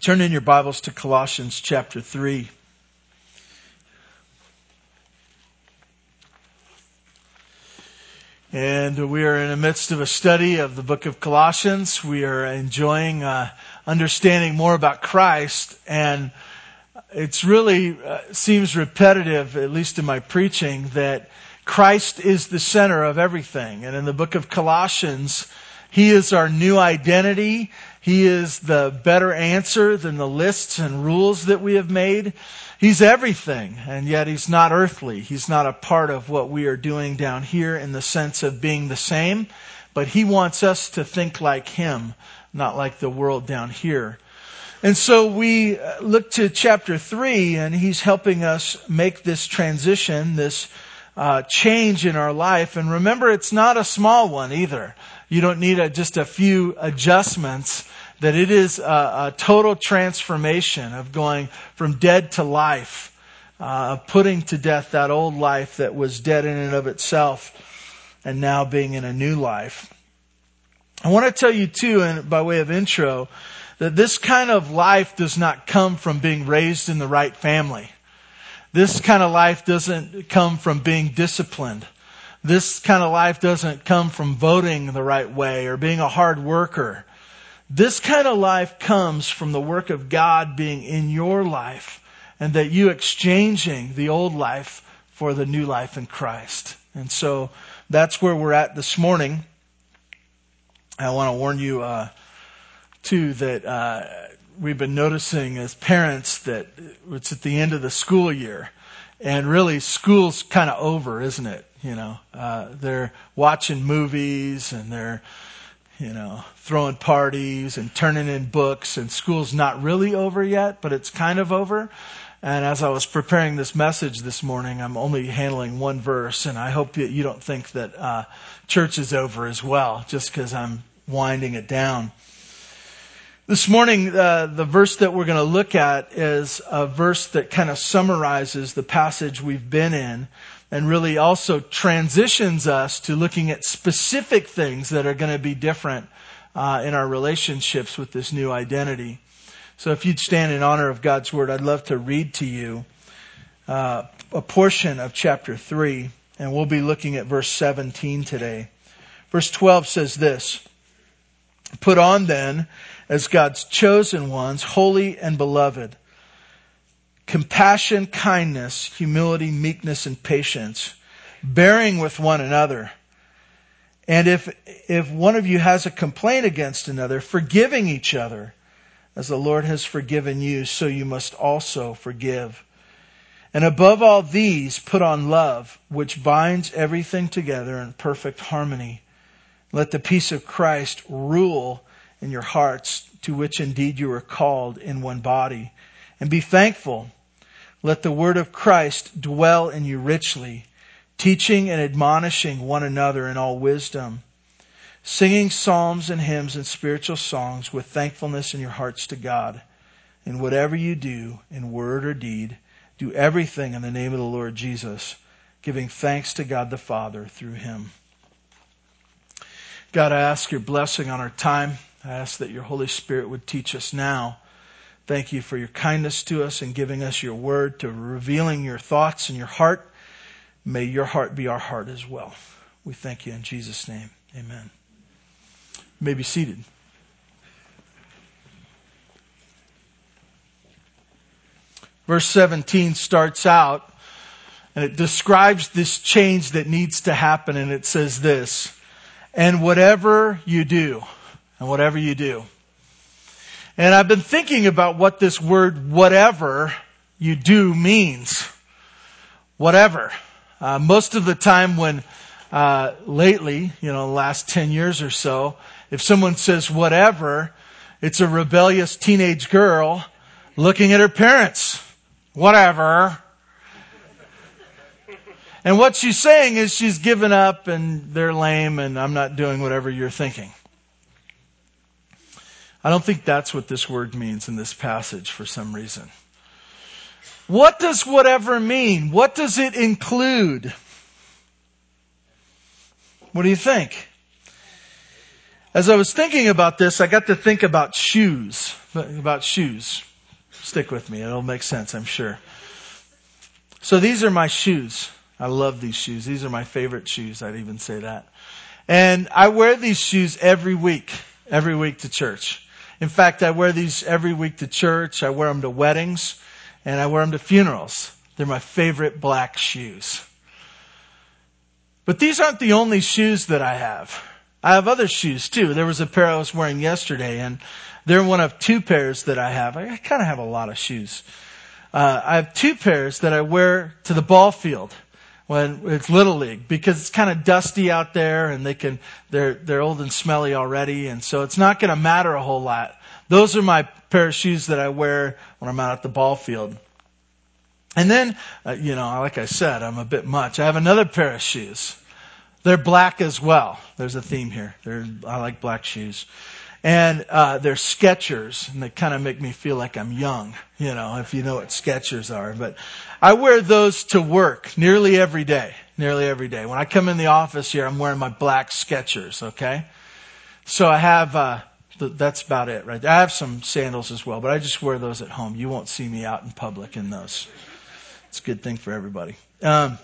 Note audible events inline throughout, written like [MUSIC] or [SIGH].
Turn in your Bibles to Colossians chapter 3. And we are in the midst of a study of the book of Colossians. We are enjoying uh, understanding more about Christ. And it's really uh, seems repetitive, at least in my preaching, that Christ is the center of everything. And in the book of Colossians, He is our new identity. He is the better answer than the lists and rules that we have made. He's everything, and yet he's not earthly. He's not a part of what we are doing down here in the sense of being the same, but he wants us to think like him, not like the world down here. And so we look to chapter three, and he's helping us make this transition, this uh, change in our life. And remember, it's not a small one either. You don't need a, just a few adjustments. That it is a, a total transformation of going from dead to life, uh, putting to death that old life that was dead in and of itself, and now being in a new life. I want to tell you too, and by way of intro, that this kind of life does not come from being raised in the right family. This kind of life doesn't come from being disciplined. This kind of life doesn't come from voting the right way or being a hard worker. This kind of life comes from the work of God being in your life and that you exchanging the old life for the new life in Christ. And so that's where we're at this morning. I want to warn you, uh, too, that uh, we've been noticing as parents that it's at the end of the school year. And really, school's kind of over, isn't it? You know, uh, they're watching movies and they're, you know, throwing parties and turning in books and school's not really over yet, but it's kind of over. And as I was preparing this message this morning, I'm only handling one verse, and I hope that you don't think that uh, church is over as well, just because I'm winding it down. This morning, uh, the verse that we're going to look at is a verse that kind of summarizes the passage we've been in and really also transitions us to looking at specific things that are going to be different uh, in our relationships with this new identity. So if you'd stand in honor of God's word, I'd love to read to you uh, a portion of chapter 3, and we'll be looking at verse 17 today. Verse 12 says this, Put on then, as God's chosen ones, holy and beloved, compassion, kindness, humility, meekness, and patience, bearing with one another. And if, if one of you has a complaint against another, forgiving each other, as the Lord has forgiven you, so you must also forgive. And above all these, put on love, which binds everything together in perfect harmony. Let the peace of Christ rule in your hearts, to which indeed you are called in one body. And be thankful. Let the word of Christ dwell in you richly, teaching and admonishing one another in all wisdom, singing psalms and hymns and spiritual songs with thankfulness in your hearts to God. And whatever you do, in word or deed, do everything in the name of the Lord Jesus, giving thanks to God the Father through him. God, I ask your blessing on our time. I ask that your Holy Spirit would teach us now. Thank you for your kindness to us and giving us your word, to revealing your thoughts and your heart. May your heart be our heart as well. We thank you in Jesus' name. Amen. You may be seated. Verse 17 starts out and it describes this change that needs to happen and it says this, and whatever you do, and whatever you do. And I've been thinking about what this word whatever you do means. Whatever. Uh, most of the time when, uh, lately, you know, the last 10 years or so, if someone says whatever, it's a rebellious teenage girl looking at her parents. Whatever. And what she's saying is she's given up and they're lame and I'm not doing whatever you're thinking. I don't think that's what this word means in this passage for some reason. What does whatever mean? What does it include? What do you think? As I was thinking about this, I got to think about shoes. About shoes. Stick with me. It'll make sense, I'm sure. So these are my shoes. I love these shoes. These are my favorite shoes. I'd even say that. And I wear these shoes every week, every week to church. In fact, I wear these every week to church. I wear them to weddings and I wear them to funerals. They're my favorite black shoes. But these aren't the only shoes that I have. I have other shoes too. There was a pair I was wearing yesterday and they're one of two pairs that I have. I kind of have a lot of shoes. Uh, I have two pairs that I wear to the ball field when it's little league because it's kind of dusty out there and they can they're they're old and smelly already and so it's not going to matter a whole lot. Those are my pair of shoes that I wear when I'm out at the ball field. And then, uh, you know, like I said, I'm a bit much. I have another pair of shoes. They're black as well. There's a theme here. They're, I like black shoes. And, uh, they're Skechers, and they kind of make me feel like I'm young, you know, if you know what Skechers are. But I wear those to work nearly every day. Nearly every day. When I come in the office here, I'm wearing my black Skechers, okay? So I have, uh, that's about it, right? I have some sandals as well, but I just wear those at home. You won't see me out in public in those. It's a good thing for everybody. Um,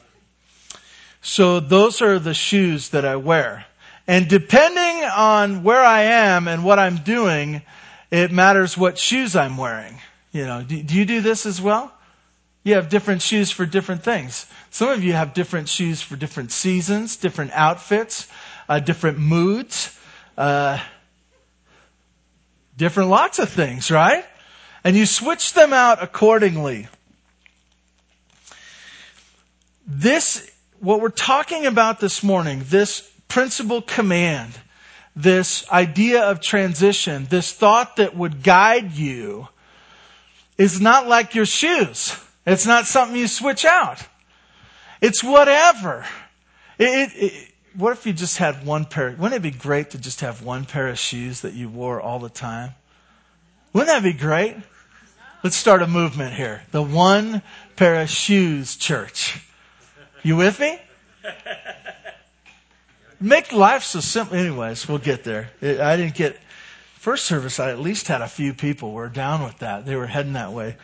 so those are the shoes that I wear. And depending on where I am and what I'm doing, it matters what shoes I'm wearing. You know, do, do you do this as well? You have different shoes for different things. Some of you have different shoes for different seasons, different outfits, uh, different moods, uh, different lots of things, right? And you switch them out accordingly. This, what we're talking about this morning, this principal command, this idea of transition, this thought that would guide you is not like your shoes. It's not something you switch out. It's whatever. It, it, it, what if you just had one pair? Wouldn't it be great to just have one pair of shoes that you wore all the time? Wouldn't that be great? Let's start a movement here. The one pair of shoes church. You with me? Make life so simple. Anyways, we'll get there. I didn't get, first service, I at least had a few people were down with that. They were heading that way.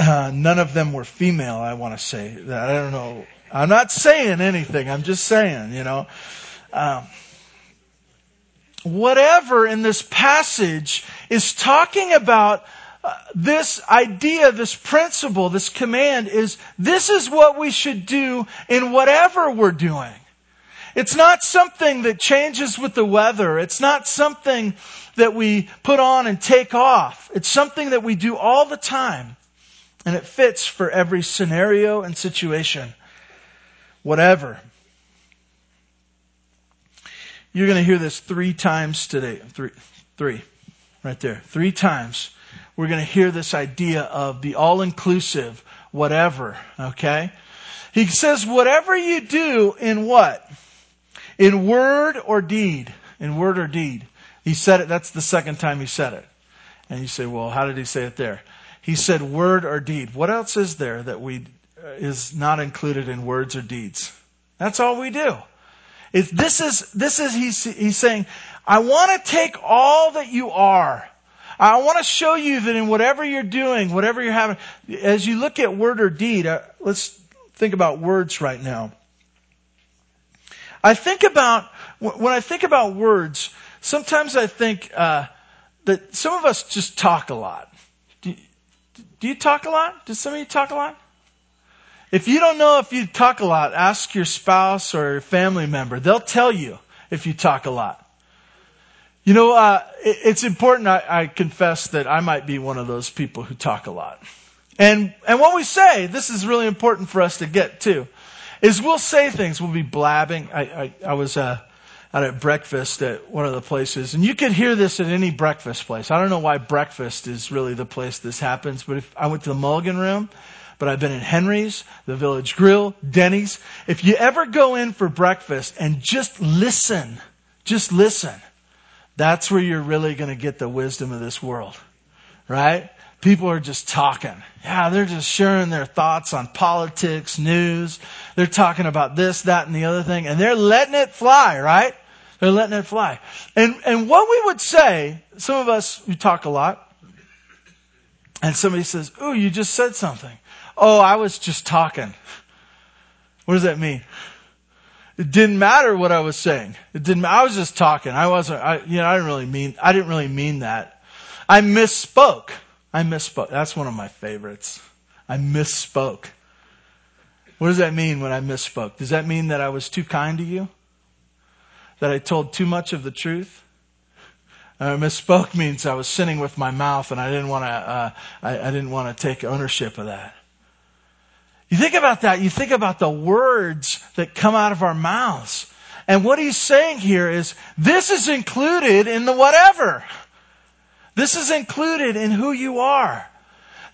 Uh, none of them were female, I want to say. I don't know. I'm not saying anything. I'm just saying, you know. Um, whatever in this passage is talking about uh, this idea, this principle, this command is this is what we should do in whatever we're doing. It's not something that changes with the weather. It's not something that we put on and take off. It's something that we do all the time. And it fits for every scenario and situation. Whatever. You're going to hear this three times today. Three. Three. Right there. Three times we're going to hear this idea of the all-inclusive whatever, okay? He says, whatever you do in what? In word or deed. In word or deed. He said it, that's the second time he said it. And you say, well, how did he say it there? He said word or deed. What else is there that we, uh, is not included in words or deeds? That's all we do. If this is, this is, he's, he's saying, I want to take all that you are I want to show you that in whatever you're doing, whatever you're having, as you look at word or deed, uh, let's think about words right now. I think about, when I think about words, sometimes I think uh, that some of us just talk a lot. Do, you talk a lot? Does some of you talk a lot? If you don't know if you talk a lot, ask your spouse or your family member. They'll tell you if you talk a lot. You know, uh, it, it's important. I, I confess that I might be one of those people who talk a lot. And and what we say, this is really important for us to get too, is we'll say things. We'll be blabbing. I I, I was uh, out at breakfast at one of the places, and you could hear this at any breakfast place. I don't know why breakfast is really the place this happens, but if I went to the Mulligan Room, but I've been in Henry's, the Village Grill, Denny's. If you ever go in for breakfast and just listen, just listen that's where you're really going to get the wisdom of this world. Right? People are just talking. Yeah, they're just sharing their thoughts on politics, news. They're talking about this, that, and the other thing, and they're letting it fly, right? They're letting it fly. And, and what we would say, some of us, we talk a lot, and somebody says, Ooh, you just said something. Oh, I was just talking. What does that mean? It didn't matter what I was saying. It didn't, I was just talking. I wasn't, I, you know, I didn't really mean, I didn't really mean that. I misspoke. I misspoke. That's one of my favorites. I misspoke. What does that mean when I misspoke? Does that mean that I was too kind to you? That I told too much of the truth? Uh, misspoke means I was sinning with my mouth and I didn't want to, uh, I, I didn't want to take ownership of that. You think about that, you think about the words that come out of our mouths. And what he's saying here is, this is included in the whatever. This is included in who you are.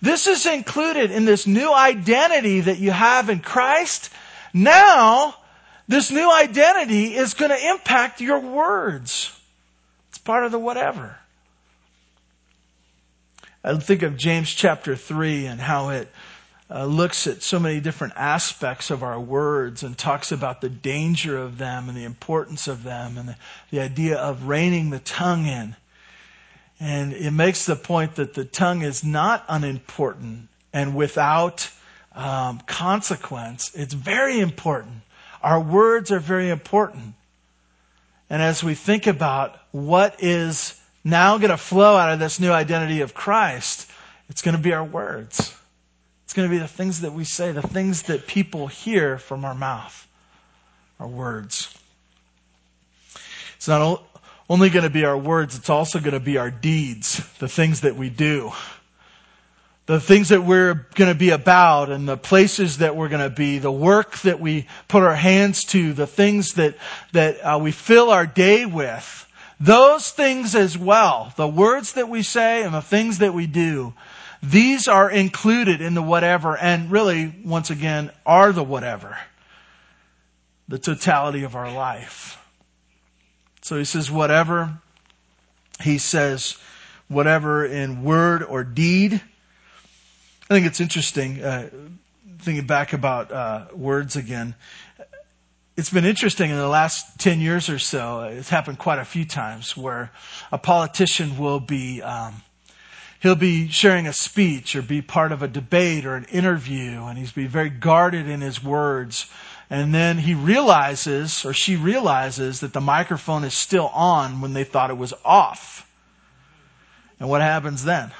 This is included in this new identity that you have in Christ. Now, this new identity is going to impact your words. It's part of the whatever. I think of James chapter 3 and how it uh, looks at so many different aspects of our words and talks about the danger of them and the importance of them and the, the idea of reining the tongue in. And it makes the point that the tongue is not unimportant and without um, consequence. It's very important. Our words are very important. And as we think about what is now going to flow out of this new identity of Christ, it's going to be our words. It's going to be the things that we say, the things that people hear from our mouth, our words. It's not only going to be our words, it's also going to be our deeds, the things that we do. The things that we're going to be about and the places that we're going to be, the work that we put our hands to, the things that, that uh, we fill our day with. Those things as well, the words that we say and the things that we do, these are included in the whatever and really, once again, are the whatever. The totality of our life. So he says, whatever. He says, whatever in word or deed. I think it's interesting, uh, thinking back about uh, words again. It's been interesting in the last 10 years or so. It's happened quite a few times where a politician will be, um, he'll be sharing a speech or be part of a debate or an interview and he's be very guarded in his words and then he realizes, or she realizes, that the microphone is still on when they thought it was off. And what happens then?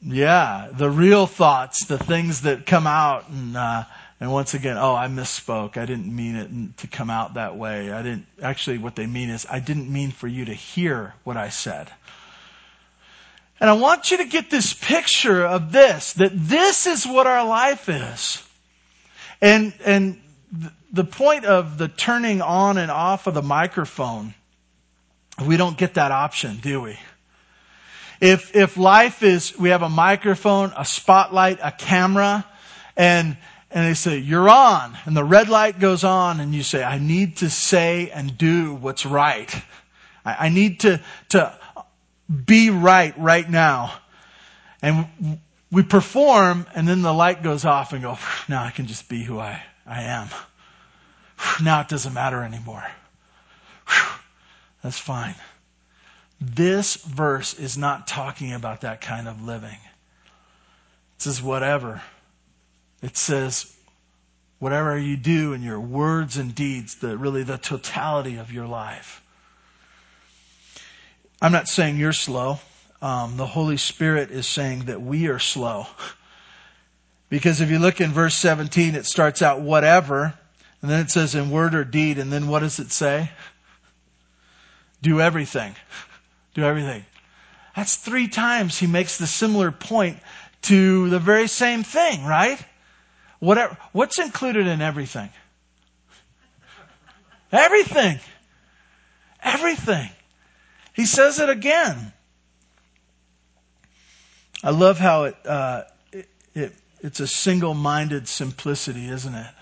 Yeah, the real thoughts, the things that come out, and uh, and once again, oh, I misspoke. I didn't mean it to come out that way. I didn't. Actually, what they mean is, I didn't mean for you to hear what I said. And I want you to get this picture of this, that this is what our life is. And, and the point of the turning on and off of the microphone, we don't get that option, do we? If, if life is, we have a microphone, a spotlight, a camera, and, and they say, you're on, and the red light goes on, and you say, I need to say and do what's right. I, I need to, to be right right now. And we perform and then the light goes off and go, now I can just be who I, I am. Now it doesn't matter anymore. That's fine. This verse is not talking about that kind of living. It says whatever. It says whatever you do in your words and deeds, the really the totality of your life. I'm not saying you're slow. Um, the Holy Spirit is saying that we are slow. [LAUGHS] Because if you look in verse 17, it starts out whatever, and then it says in word or deed, and then what does it say? [LAUGHS] Do everything. [LAUGHS] Do everything. That's three times he makes the similar point to the very same thing, right? Whatever, what's included in everything? Everything. Everything. He says it again. I love how it, uh, it, it it's a single-minded simplicity, isn't it?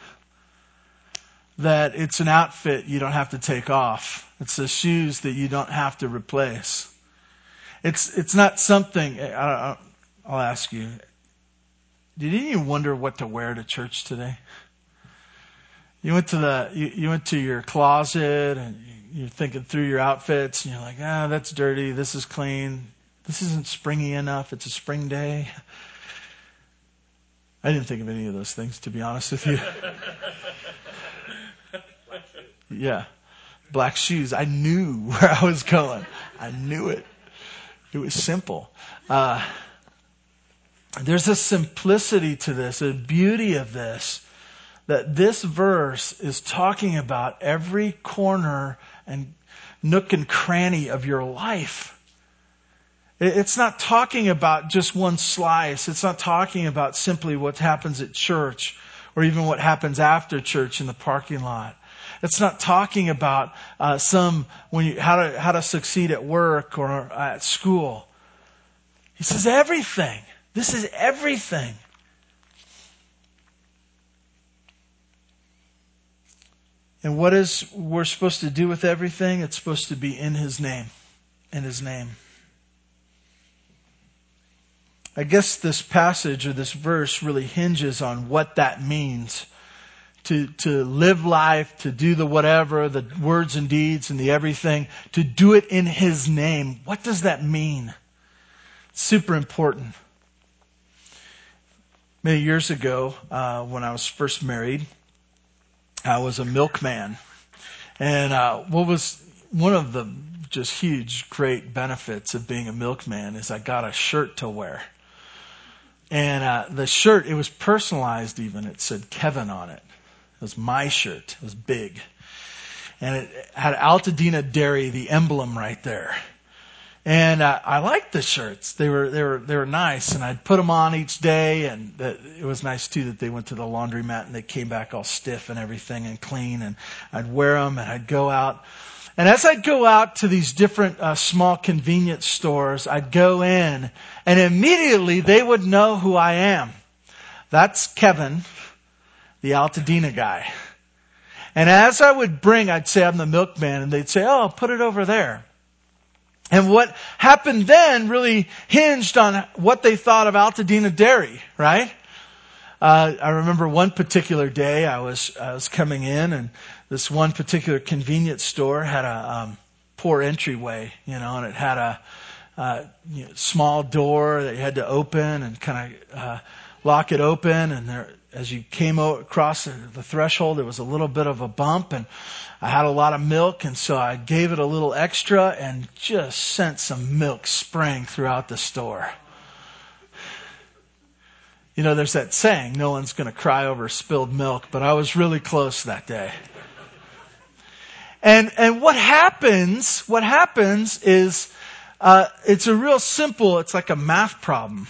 That it's an outfit you don't have to take off. It's the shoes that you don't have to replace. It's it's not something. I, will ask you. Did you wonder what to wear to church today? you went to the, you, you went to your closet and you're thinking through your outfits and you're like, ah, that's dirty. This is clean. This isn't springy enough. It's a spring day. I didn't think of any of those things, to be honest with you. [LAUGHS] yeah. Black shoes. I knew [LAUGHS] where I was going. I knew it. It was simple. Uh, there's a simplicity to this, a beauty of this, that this verse is talking about every corner and nook and cranny of your life. It's not talking about just one slice. It's not talking about simply what happens at church or even what happens after church in the parking lot. It's not talking about uh, some when you, how to how to succeed at work or at school. He says everything. This is everything. And what is we're supposed to do with everything? It's supposed to be in His name. In His name. I guess this passage or this verse really hinges on what that means. To, to live life, to do the whatever, the words and deeds and the everything, to do it in His name. What does that mean? super important. Many years ago, uh, when I was first married, I was a milkman. And uh, what was one of the just huge, great benefits of being a milkman is I got a shirt to wear. And uh, the shirt, it was personalized even. It said Kevin on it. Was my shirt. It was big. And it had Altadena Dairy, the emblem right there. And uh, I liked the shirts. They were they were they were nice, and I'd put them on each day. And it was nice too that they went to the laundromat and they came back all stiff and everything and clean. And I'd wear them and I'd go out. And as I'd go out to these different uh, small convenience stores, I'd go in, and immediately they would know who I am. That's Kevin, the Altadena guy. And as I would bring, I'd say I'm the milkman, and they'd say, "Oh, put it over there." And what happened then really hinged on what they thought of Altadena Dairy, right? Uh, I remember one particular day I was I was coming in, and this one particular convenience store had a um, poor entryway, you know, and it had a uh, you know, small door that you had to open and kind of uh, lock it open, and there as you came across the threshold, there was a little bit of a bump, and I had a lot of milk, and so I gave it a little extra and just sent some milk spraying throughout the store. You know, there's that saying, no one's going to cry over spilled milk, but I was really close that day. And, and what happens, what happens is, uh, it's a real simple, it's like a math problem.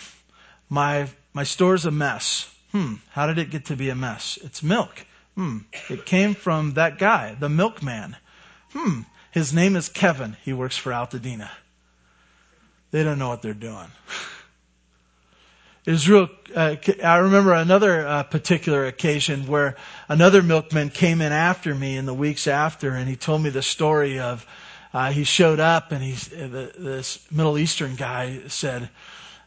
My, my store's a mess. Hmm, how did it get to be a mess? It's milk. Hmm, it came from that guy, the milkman. Hmm, his name is Kevin. He works for Altadena. They don't know what they're doing. Real. Uh, I remember another uh, particular occasion where another milkman came in after me in the weeks after, and he told me the story of uh, he showed up and uh, this Middle Eastern guy said,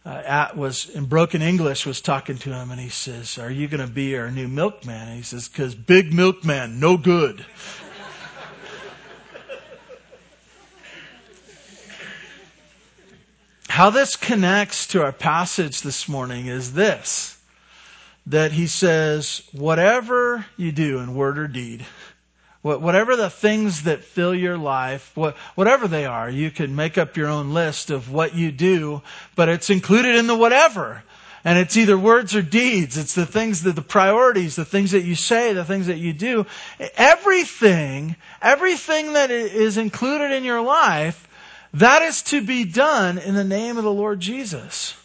uh, at, was in broken English was talking to him, and he says, "Are you going to be our new milkman?" And he says, "Cause big milkman, no good." How this connects to our passage this morning is this that he says, whatever you do in word or deed, Whatever the things that fill your life, whatever they are, you can make up your own list of what you do, but it's included in the whatever. And it's either words or deeds. It's the things that the priorities, the things that you say, the things that you do. Everything, everything that is included in your life, that is to be done in the name of the Lord Jesus.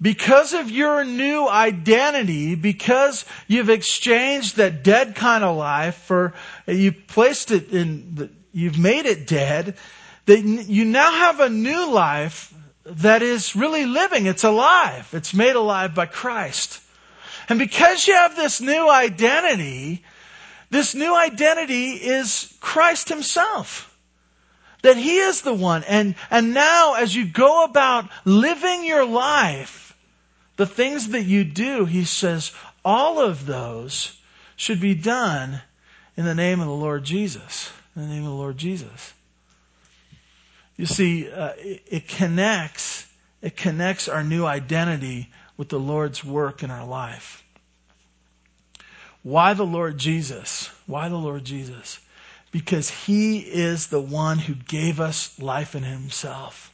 Because of your new identity, because you've exchanged that dead kind of life for, you've placed it in, you've made it dead, that you now have a new life that is really living. It's alive. It's made alive by Christ. And because you have this new identity, this new identity is Christ Himself. That He is the one. And, and now as you go about living your life, the things that you do, he says, all of those should be done in the name of the Lord Jesus. In the name of the Lord Jesus. You see, uh, it, it connects, it connects our new identity with the Lord's work in our life. Why the Lord Jesus? Why the Lord Jesus? Because He is the one who gave us life in Himself.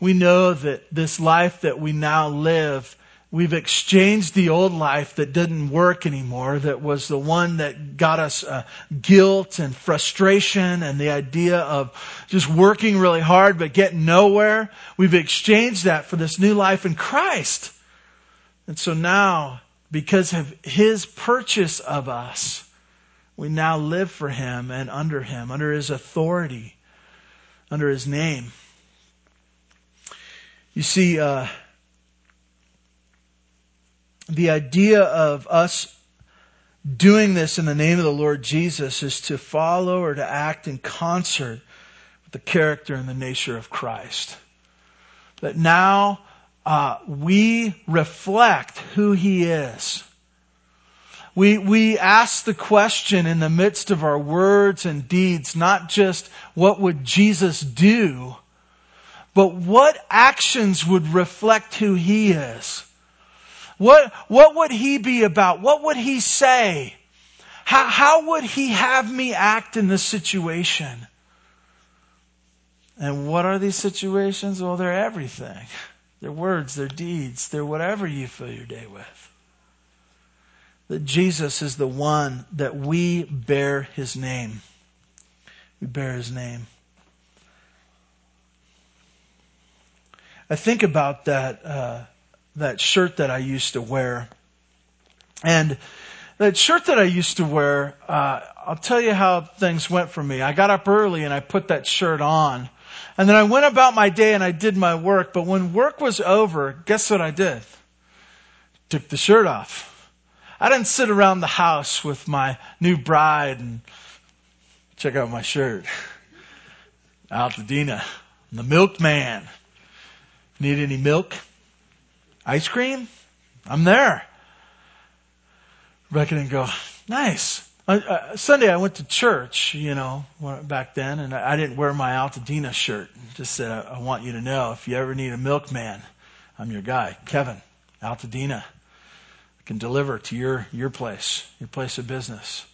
We know that this life that we now live We've exchanged the old life that didn't work anymore, that was the one that got us uh, guilt and frustration and the idea of just working really hard but getting nowhere. We've exchanged that for this new life in Christ. And so now, because of His purchase of us, we now live for Him and under Him, under His authority, under His name. You see, uh, the idea of us doing this in the name of the Lord Jesus is to follow or to act in concert with the character and the nature of Christ. That now uh, we reflect who He is. We, we ask the question in the midst of our words and deeds, not just what would Jesus do, but what actions would reflect who He is. What, what would he be about? What would he say? How, how would he have me act in this situation? And what are these situations? Well, they're everything. They're words, they're deeds, they're whatever you fill your day with. That Jesus is the one that we bear his name. We bear his name. I think about that. Uh, that shirt that I used to wear. And that shirt that I used to wear, uh, I'll tell you how things went for me. I got up early and I put that shirt on. And then I went about my day and I did my work. But when work was over, guess what I did? Took the shirt off. I didn't sit around the house with my new bride and check out my shirt. Altadena, the milkman. Need any milk? Ice cream? I'm there. Rebecca didn't go, nice. Uh, uh, Sunday I went to church, you know, back then, and I, I didn't wear my Altadena shirt. Just said, I, I, want you to know if you ever need a milkman, I'm your guy. Kevin, Altadena. I can deliver to your, your place, your place of business.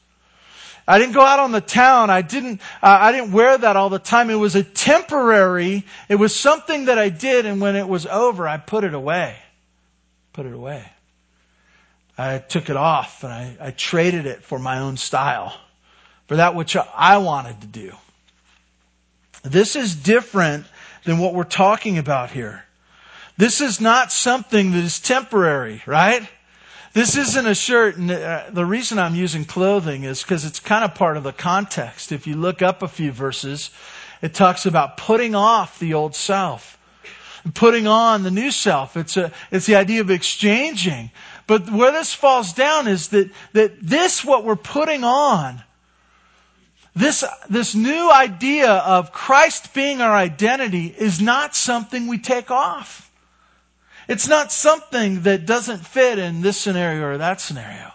I didn't go out on the town. I didn't, uh, I didn't wear that all the time. It was a temporary, it was something that I did, and when it was over, I put it away put it away. I took it off and I, I traded it for my own style, for that which I wanted to do. This is different than what we're talking about here. This is not something that is temporary, right? This isn't a shirt, and uh, the reason I'm using clothing is because it's kind of part of the context. If you look up a few verses, it talks about putting off the old self and putting on the new self. It's a, it's the idea of exchanging. But where this falls down is that, that this, what we're putting on, this, this new idea of Christ being our identity is not something we take off. It's not something that doesn't fit in this scenario or that scenario.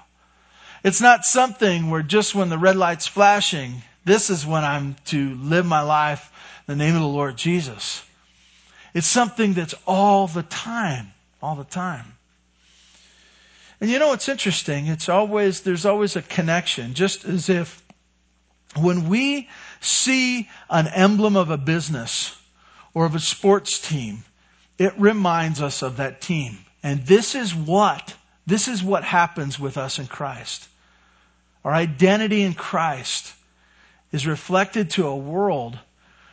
It's not something where just when the red light's flashing, this is when I'm to live my life in the name of the Lord Jesus. It's something that's all the time, all the time. And you know what's interesting? It's always, there's always a connection, just as if when we see an emblem of a business or of a sports team, it reminds us of that team. And this is what, this is what happens with us in Christ. Our identity in Christ is reflected to a world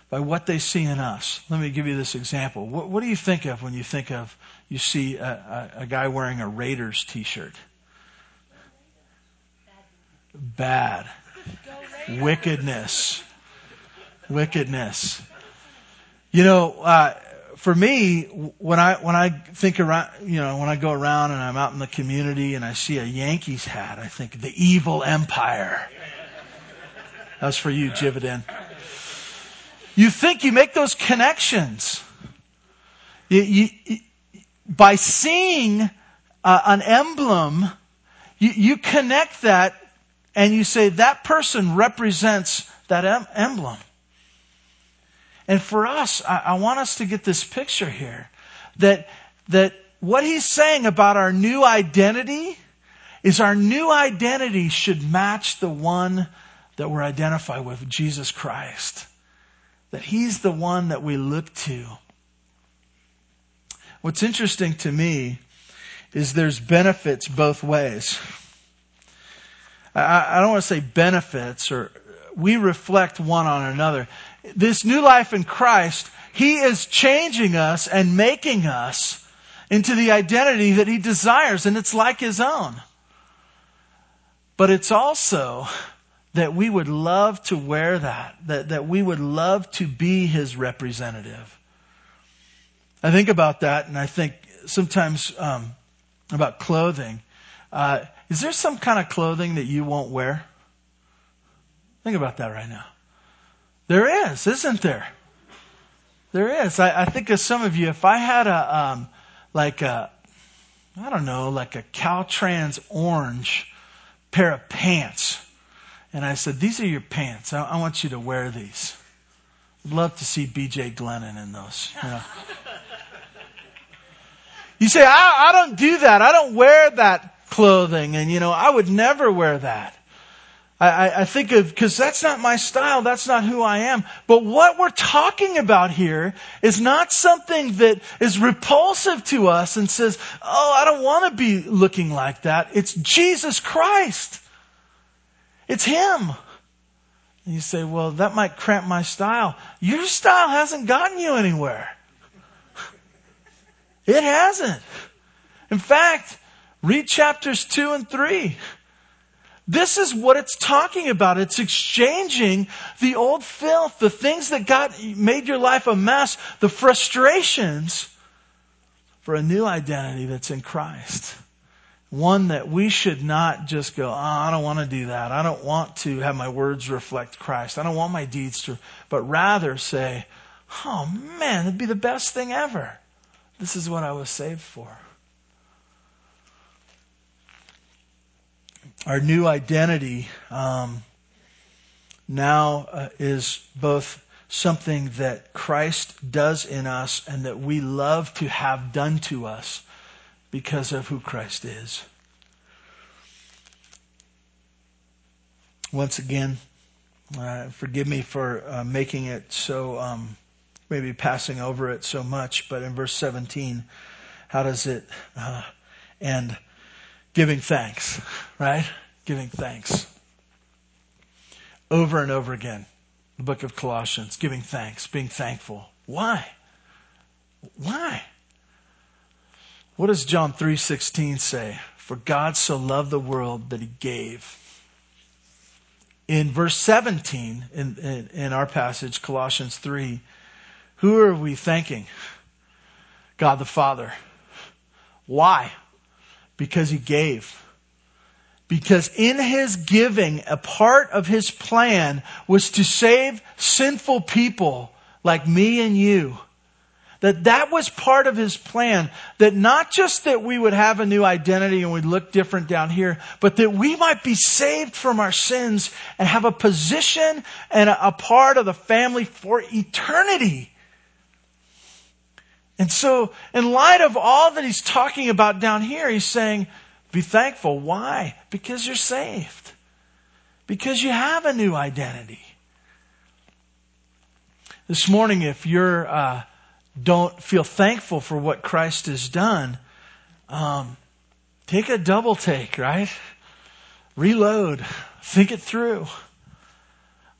by what they see in us. Let me give you this example. What, what do you think of when you think of, you see a, a, a guy wearing a Raiders t-shirt? Bad. Wickedness. Wickedness. You know, uh, for me, when I when I think around, you know, when I go around and I'm out in the community and I see a Yankees hat, I think the evil empire. That's for you, Jividen. You think you make those connections. You, you, by seeing uh, an emblem, you, you connect that and you say that person represents that em- emblem. And for us, I, I want us to get this picture here that, that what he's saying about our new identity is our new identity should match the one that we're identified with, Jesus Christ. That he's the one that we look to. What's interesting to me is there's benefits both ways. I, I don't want to say benefits or we reflect one on another. This new life in Christ, He is changing us and making us into the identity that He desires, and it's like His own. But it's also that we would love to wear that, that, that we would love to be His representative. I think about that, and I think sometimes um, about clothing. Uh, is there some kind of clothing that you won't wear? Think about that right now. There is, isn't there? There is. I, I think of some of you. If I had a um, like a, I don't know, like a Caltrans orange pair of pants, and I said, "These are your pants. I, I want you to wear these." I'd love to see B.J. Glennon in those. You know. [LAUGHS] You say, I, I don't do that. I don't wear that clothing. And you know, I would never wear that. I, I, think of, because that's not my style, that's not who I am. But what we're talking about here is not something that is repulsive to us and says, oh, I don't want to be looking like that. It's Jesus Christ. It's Him. And you say, well, that might cramp my style. Your style hasn't gotten you anywhere. It hasn't. In fact, read chapters 2 and 3. This is what it's talking about. It's exchanging the old filth, the things that got made your life a mess, the frustrations for a new identity that's in Christ. One that we should not just go, oh, I don't want to do that. I don't want to have my words reflect Christ. I don't want my deeds to, but rather say, oh man, it'd be the best thing ever. This is what I was saved for. Our new identity um, now uh, is both something that Christ does in us and that we love to have done to us because of who Christ is. Once again, uh, forgive me for uh, making it so um, maybe passing over it so much, but in verse 17, how does it uh, end? Giving thanks, [LAUGHS] right? Giving thanks. Over and over again, the book of Colossians, giving thanks, being thankful. Why? Why? What does John 3:16 say? For God so loved the world that he gave. In verse 17 in, in, in our passage, Colossians 3, who are we thanking? God the Father. Why? Because He gave. Because in His giving, a part of His plan was to save sinful people like me and you. That that was part of his plan. That not just that we would have a new identity and we'd look different down here, but that we might be saved from our sins and have a position and a, part of the family for eternity. And so, in light of all that he's talking about down here, he's saying, be thankful. Why? Because you're saved. Because you have a new identity. This morning, if you're, uh, don't feel thankful for what Christ has done, um, take a double take, right? Reload. Think it through.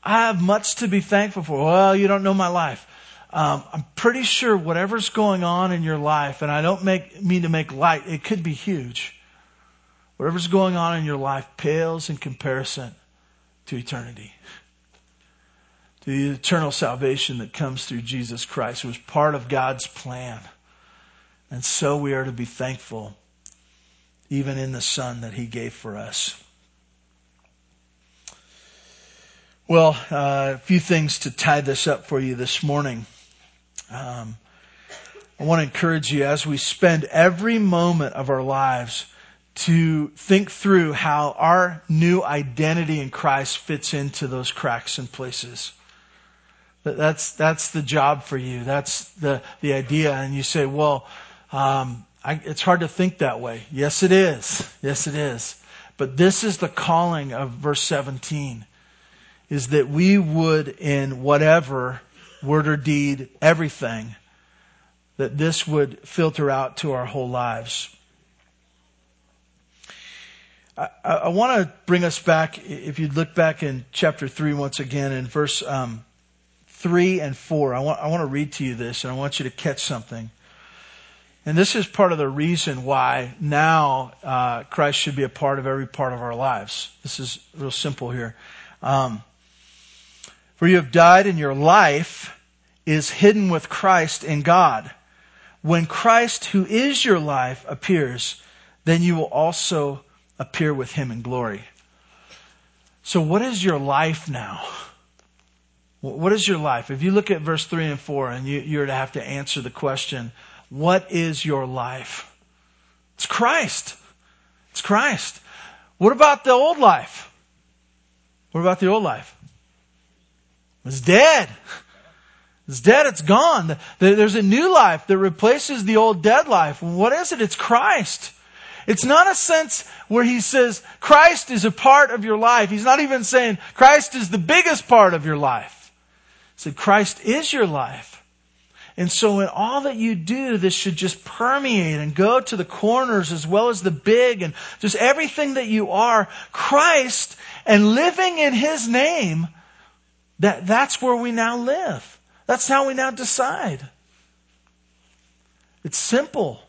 I have much to be thankful for. Well, you don't know my life um, I'm pretty sure whatever's going on in your life, and I don't make, mean to make light, it could be huge. Whatever's going on in your life pales in comparison to eternity. To the eternal salvation that comes through Jesus Christ, who was part of God's plan. And so we are to be thankful, even in the Son that He gave for us. Well, uh, a few things to tie this up for you this morning. Um, I want to encourage you as we spend every moment of our lives to think through how our new identity in Christ fits into those cracks and places. That's, that's the job for you. That's the, the idea. And you say, well, um, I, it's hard to think that way. Yes, it is. Yes, it is. But this is the calling of verse 17 is that we would in whatever word or deed, everything, that this would filter out to our whole lives. I, I want to bring us back, if you look back in chapter 3 once again, in verse um, 3 and 4. I want, I want to read to you this, and I want you to catch something. And this is part of the reason why now uh, Christ should be a part of every part of our lives. This is real simple here. Um, For you have died, and your life is hidden with Christ in God. When Christ, who is your life, appears, then you will also appear with him in glory. So what is your life now? What is your life? If you look at verse 3 and 4 and you, you're to have to answer the question, what is your life? It's Christ. It's Christ. What about the old life? What about the old life? It's dead. It's dead. It's gone. There's a new life that replaces the old dead life. What is it? It's Christ. It's not a sense where he says Christ is a part of your life. He's not even saying Christ is the biggest part of your life. He said Christ is your life. And so in all that you do, this should just permeate and go to the corners as well as the big and just everything that you are, Christ and living in His name, that, that's where we now live. That's how we now decide. It's simple.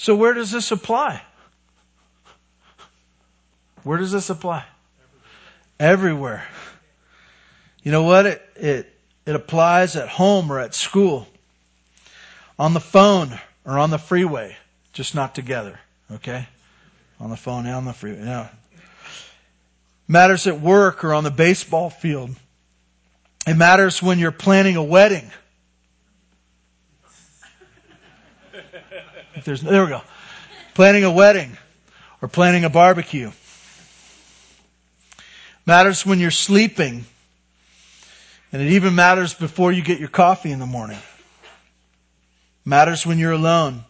So where does this apply? Where does this apply? Everywhere. You know what? It, it, it applies at home or at school, on the phone or on the freeway, just not together. Okay? On the phone and on the freeway. Yeah. Matters at work or on the baseball field. It matters when you're planning a wedding. If there's, there we go. Planning a wedding or planning a barbecue. Matters when you're sleeping. And it even matters before you get your coffee in the morning. Matters when you're alone.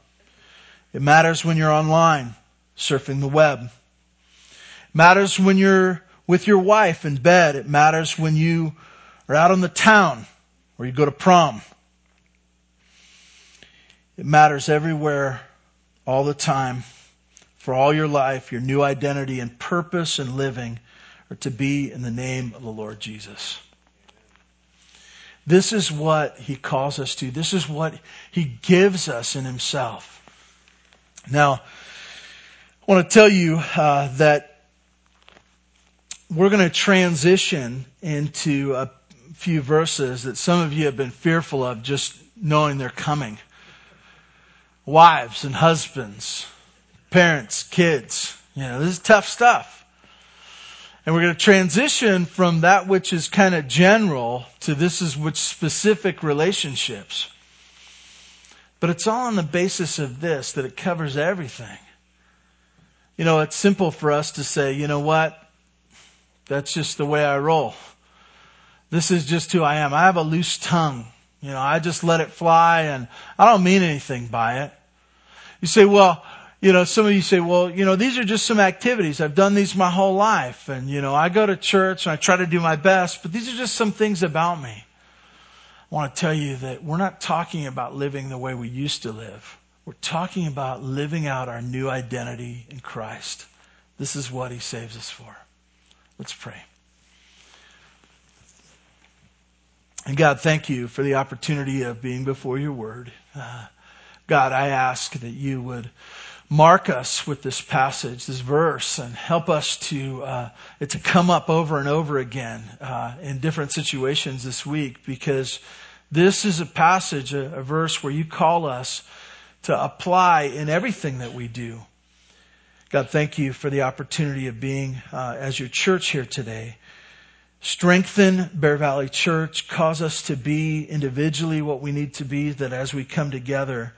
It matters when you're online, surfing the web. Matters when you're with your wife in bed. It matters when you are out on the town or you go to prom. It matters everywhere, all the time, for all your life, your new identity and purpose and living are to be in the name of the Lord Jesus. This is what he calls us to. This is what he gives us in himself. Now, I want to tell you uh, that we're going to transition into a few verses that some of you have been fearful of just knowing they're coming wives and husbands, parents, kids. You know, this is tough stuff. And we're going to transition from that which is kind of general to this is which specific relationships. But it's all on the basis of this, that it covers everything. You know, it's simple for us to say, you know what? That's just the way I roll. This is just who I am. I have a loose tongue. You know, I just let it fly and I don't mean anything by it. You say, well, you know, some of you say, well, you know, these are just some activities. I've done these my whole life. And, you know, I go to church and I try to do my best, but these are just some things about me. I want to tell you that we're not talking about living the way we used to live. We're talking about living out our new identity in Christ. This is what He saves us for. Let's pray. And God, thank you for the opportunity of being before your word. Uh, God, I ask that you would mark us with this passage, this verse, and help us to uh, to come up over and over again uh, in different situations this week, because this is a passage, a, a verse where you call us to apply in everything that we do. God, thank you for the opportunity of being uh, as your church here today. Strengthen Bear Valley Church. Cause us to be individually what we need to be, that as we come together,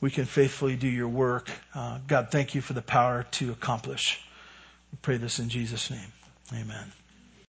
we can faithfully do your work. Uh, God, thank you for the power to accomplish. We pray this in Jesus' name. Amen.